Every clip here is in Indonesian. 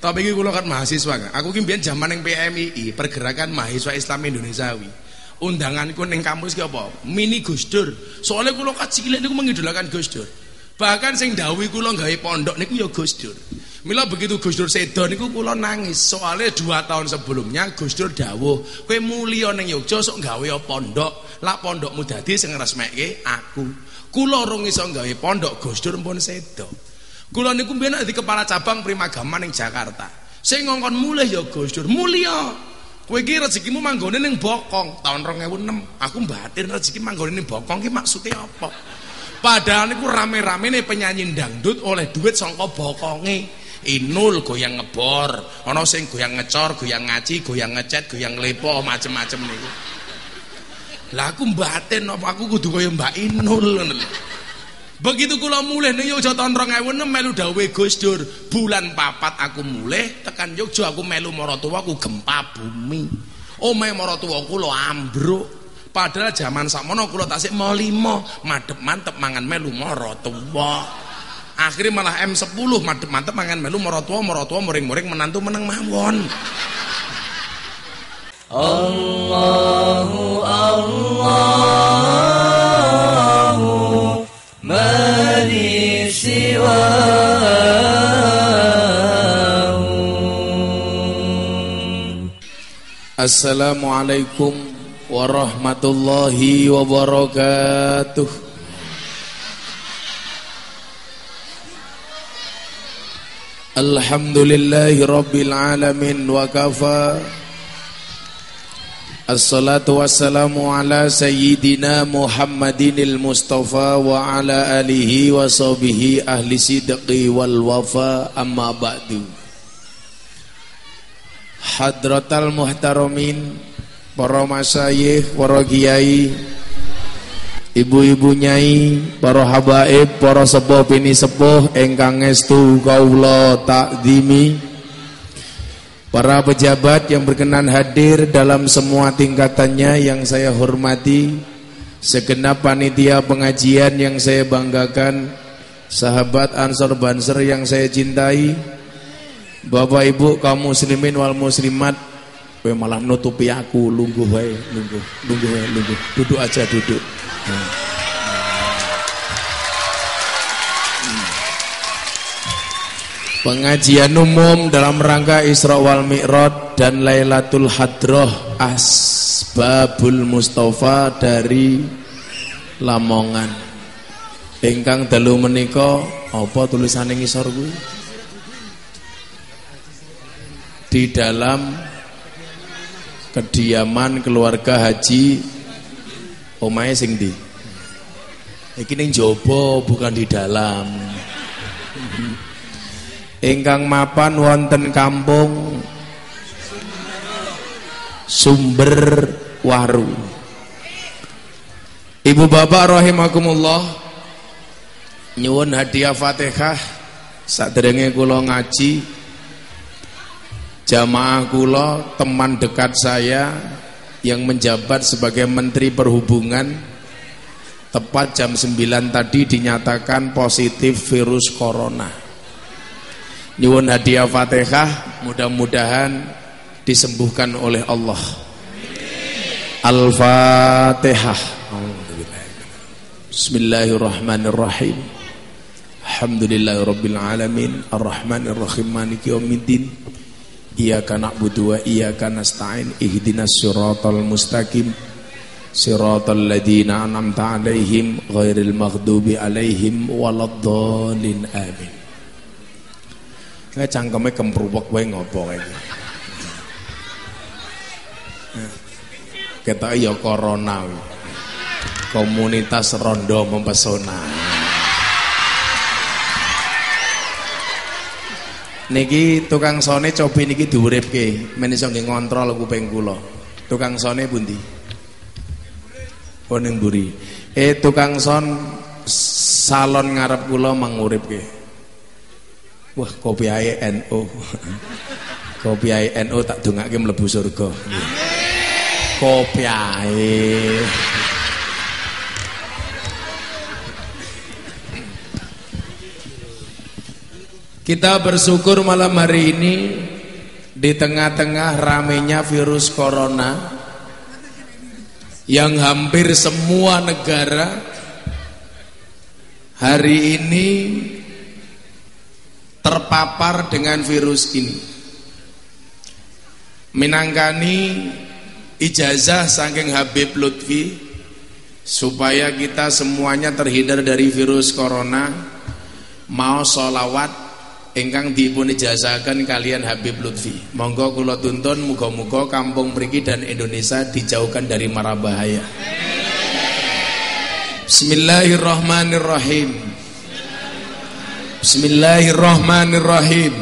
Tapi iki kula kan mahasiswa kan. Aku mbiyen jaman ning PMII, Pergerakan Mahasiswa Islam Indonesiawi. Undanganku ning kampus ki apa? Mini Gus Dur. Soalnya kula cilik niku mengidolakan Gus Dur. Bahkan sing dawuh kula gawe pondok niku ya Gus Dur. Mila begitu Gus Dur sedo niku kula nangis. Soalnya dua tahun sebelumnya Gus Dur dawuh, kowe mulya ning Yogya sok gawe pondok. Lak pondokmu dadi sing ngresmekke aku. Kula rung iso gawe pondok Gus Dur pun sedo. Kula niku mbiyen di kepala cabang Primagama ning Jakarta. Sing ngongkon mulih ya Gus Dur, mulya. Kowe iki rezekimu manggone ning Bokong tahun 2006. Aku batin rezeki manggone ning Bokong ki maksudnya apa? Padahal niku rame-rame nih penyanyi dangdut oleh duit sangka bokonge. Inul goyang ngebor, ana sing goyang ngecor, goyang ngaji, goyang ngecet, goyang lepo, macem-macem niku. Lah aku batin apa aku kudu kaya Mbak Inul ngono. Begitu kula mulih ning Yogya tahun 2006 melu dawuh Gus Dur, bulan papat aku mulih tekan Yogya aku melu maratuwa aku gempa bumi. Omahe maratuwa kula ambruk. Padahal zaman sakmono kula tasik mau limo, madep mantep mangan melu maratuwa. Akhirnya malah M10 madep mantep mangan melu maratuwa, maratuwa muring-muring menantu meneng mawon. Allahu Allah Assalamualaikum warahmatullahi wabarakatuh Alhamdulillahi rabbil alamin wa kafa Assalatu wassalamu ala sayyidina Muhammadinil Mustafa wa ala alihi wa sahbihi ahli sidqi wal wafa amma ba'du Hadratal muhtaramin para masyayikh, para kiai, ibu-ibu nyai, para habaib, para sepuh bini sepuh ingkang estu kaula takdimi Para pejabat yang berkenan hadir dalam semua tingkatannya yang saya hormati Segenap panitia pengajian yang saya banggakan Sahabat Ansor Banser yang saya cintai Bapak Ibu kaum muslimin wal muslimat Kowe malah nutupi aku lungguh wae lungguh lungguh wae lungguh duduk aja duduk nah. Pengajian umum dalam rangka Isra wal Mi'raj dan Lailatul Hadroh Asbabul Mustafa dari Lamongan. Ingkang dalu menika apa tulisane ngisor kuwi? Di dalam kediaman keluarga haji omahe sing di. Iki ning jaba bukan di dalam. Ingkang mapan wonten kampung Sumber Waru. Ibu bapak rahimakumullah nyuwun hadiah Fatihah. Sadurunge kula ngaji jamaah kula teman dekat saya yang menjabat sebagai menteri perhubungan tepat jam 9 tadi dinyatakan positif virus corona. Nyuwun hadiah Fatihah mudah-mudahan disembuhkan oleh Allah. Al-Fatihah. Bismillahirrahmanirrahim. Alhamdulillahirabbil alamin. Arrahmanir rahim maliki yaumiddin Iyyaka na'budu wa iyyaka nasta'in ihdinas siratal mustaqim siratal ladzina an'amta 'alaihim ghairil maghdubi alaihim waladdallin amin Kayak cangkeme kempruwek wae ngopo kae. Kita ya corona Komunitas rondo mempesona. Niki tukang sone cobi niki diuripke, men iso nggih ngontrol kuping kula. Tukang sone pundi? Oh ning mburi. Eh tukang son salon ngarep kula manguripke. Wah, kopi ae NU. kopi ae NU tak dongake mlebu surga. Kopi ae. Kita bersyukur malam hari ini di tengah-tengah ramenya virus corona yang hampir semua negara hari ini terpapar dengan virus ini. Minangkani ijazah saking Habib Lutfi supaya kita semuanya terhindar dari virus corona mau sholawat ingkang dipun ijazahaken kalian Habib Lutfi. Monggo kula tuntun muga-muga kampung mriki dan Indonesia dijauhkan dari mara bahaya. Bismillahirrahmanirrahim. Bismillahirrahmanirrahim.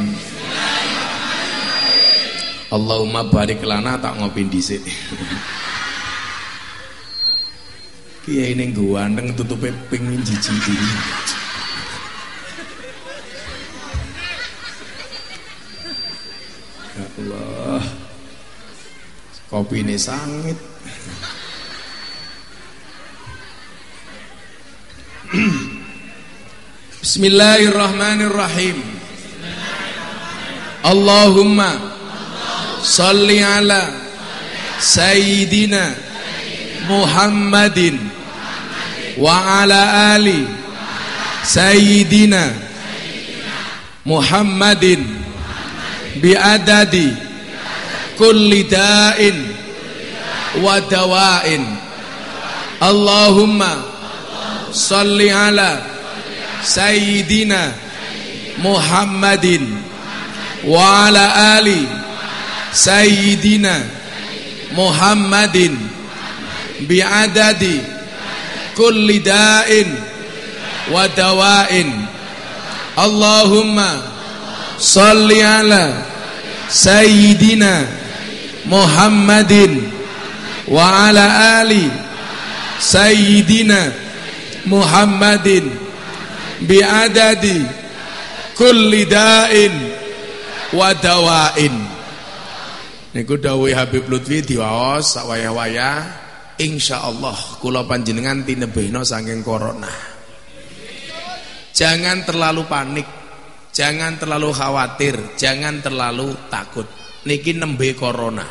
Allahumma barik lana tak ngopi dhisik. Kiai ning ganteng tutupe ping jijik kopi ini sangit. Bismillahirrahmanirrahim. Allahumma salli ala Sayyidina Muhammadin wa ala ali Sayyidina Muhammadin biadadi kulli da'in wa dawa'in Allahumma salli ala sayyidina Muhammadin wa ala ali sayyidina Muhammadin biadadi kulli da'in wa dawa'in Allahumma salli ala sayyidina Muhammadin wa ala ali sayyidina Muhammadin bi adadi kulli da'in wa dawain niku dawuh Habib Lutfi diwaos sak wayah-wayah insyaallah kula panjenengan tinebehna saking corona jangan terlalu panik Jangan terlalu khawatir, jangan terlalu takut. Niki nembe corona.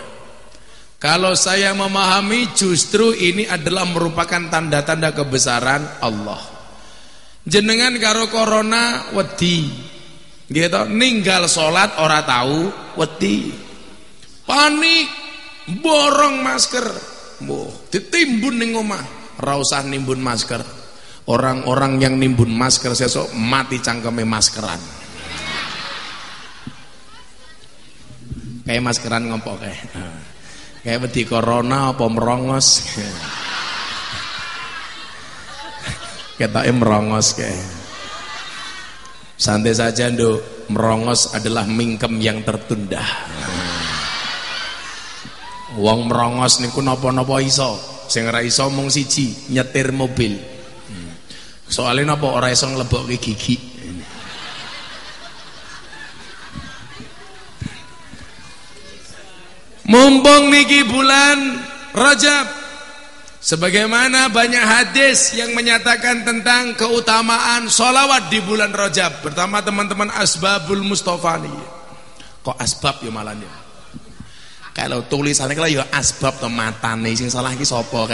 Kalau saya memahami justru ini adalah merupakan tanda-tanda kebesaran Allah. Jenengan karo corona wedi. Gitu, ninggal sholat ora tahu wedi. Panik, borong masker. Boh, ditimbun ning omah. Ora usah nimbun masker. Orang-orang yang nimbun masker sesok mati cangkeme maskeran. kayak maskeran ngompok kayak kayak wedi corona apa merongos. Kita merongos kayak. Santai saja nduk. Merongos adalah mingkem yang tertunda. Wong merongos niku napa-napa iso. Sing ora iso mung siji nyetir mobil. Soalnya napa ora iso nglebokke gigi Mumpung niki bulan Rajab Sebagaimana banyak hadis yang menyatakan tentang keutamaan solawat di bulan Rajab Pertama teman-teman Asbabul Mustafa nih Kok asbab ya malahnya Kalau tulisannya kalau ya asbab nih sing salah iki sapa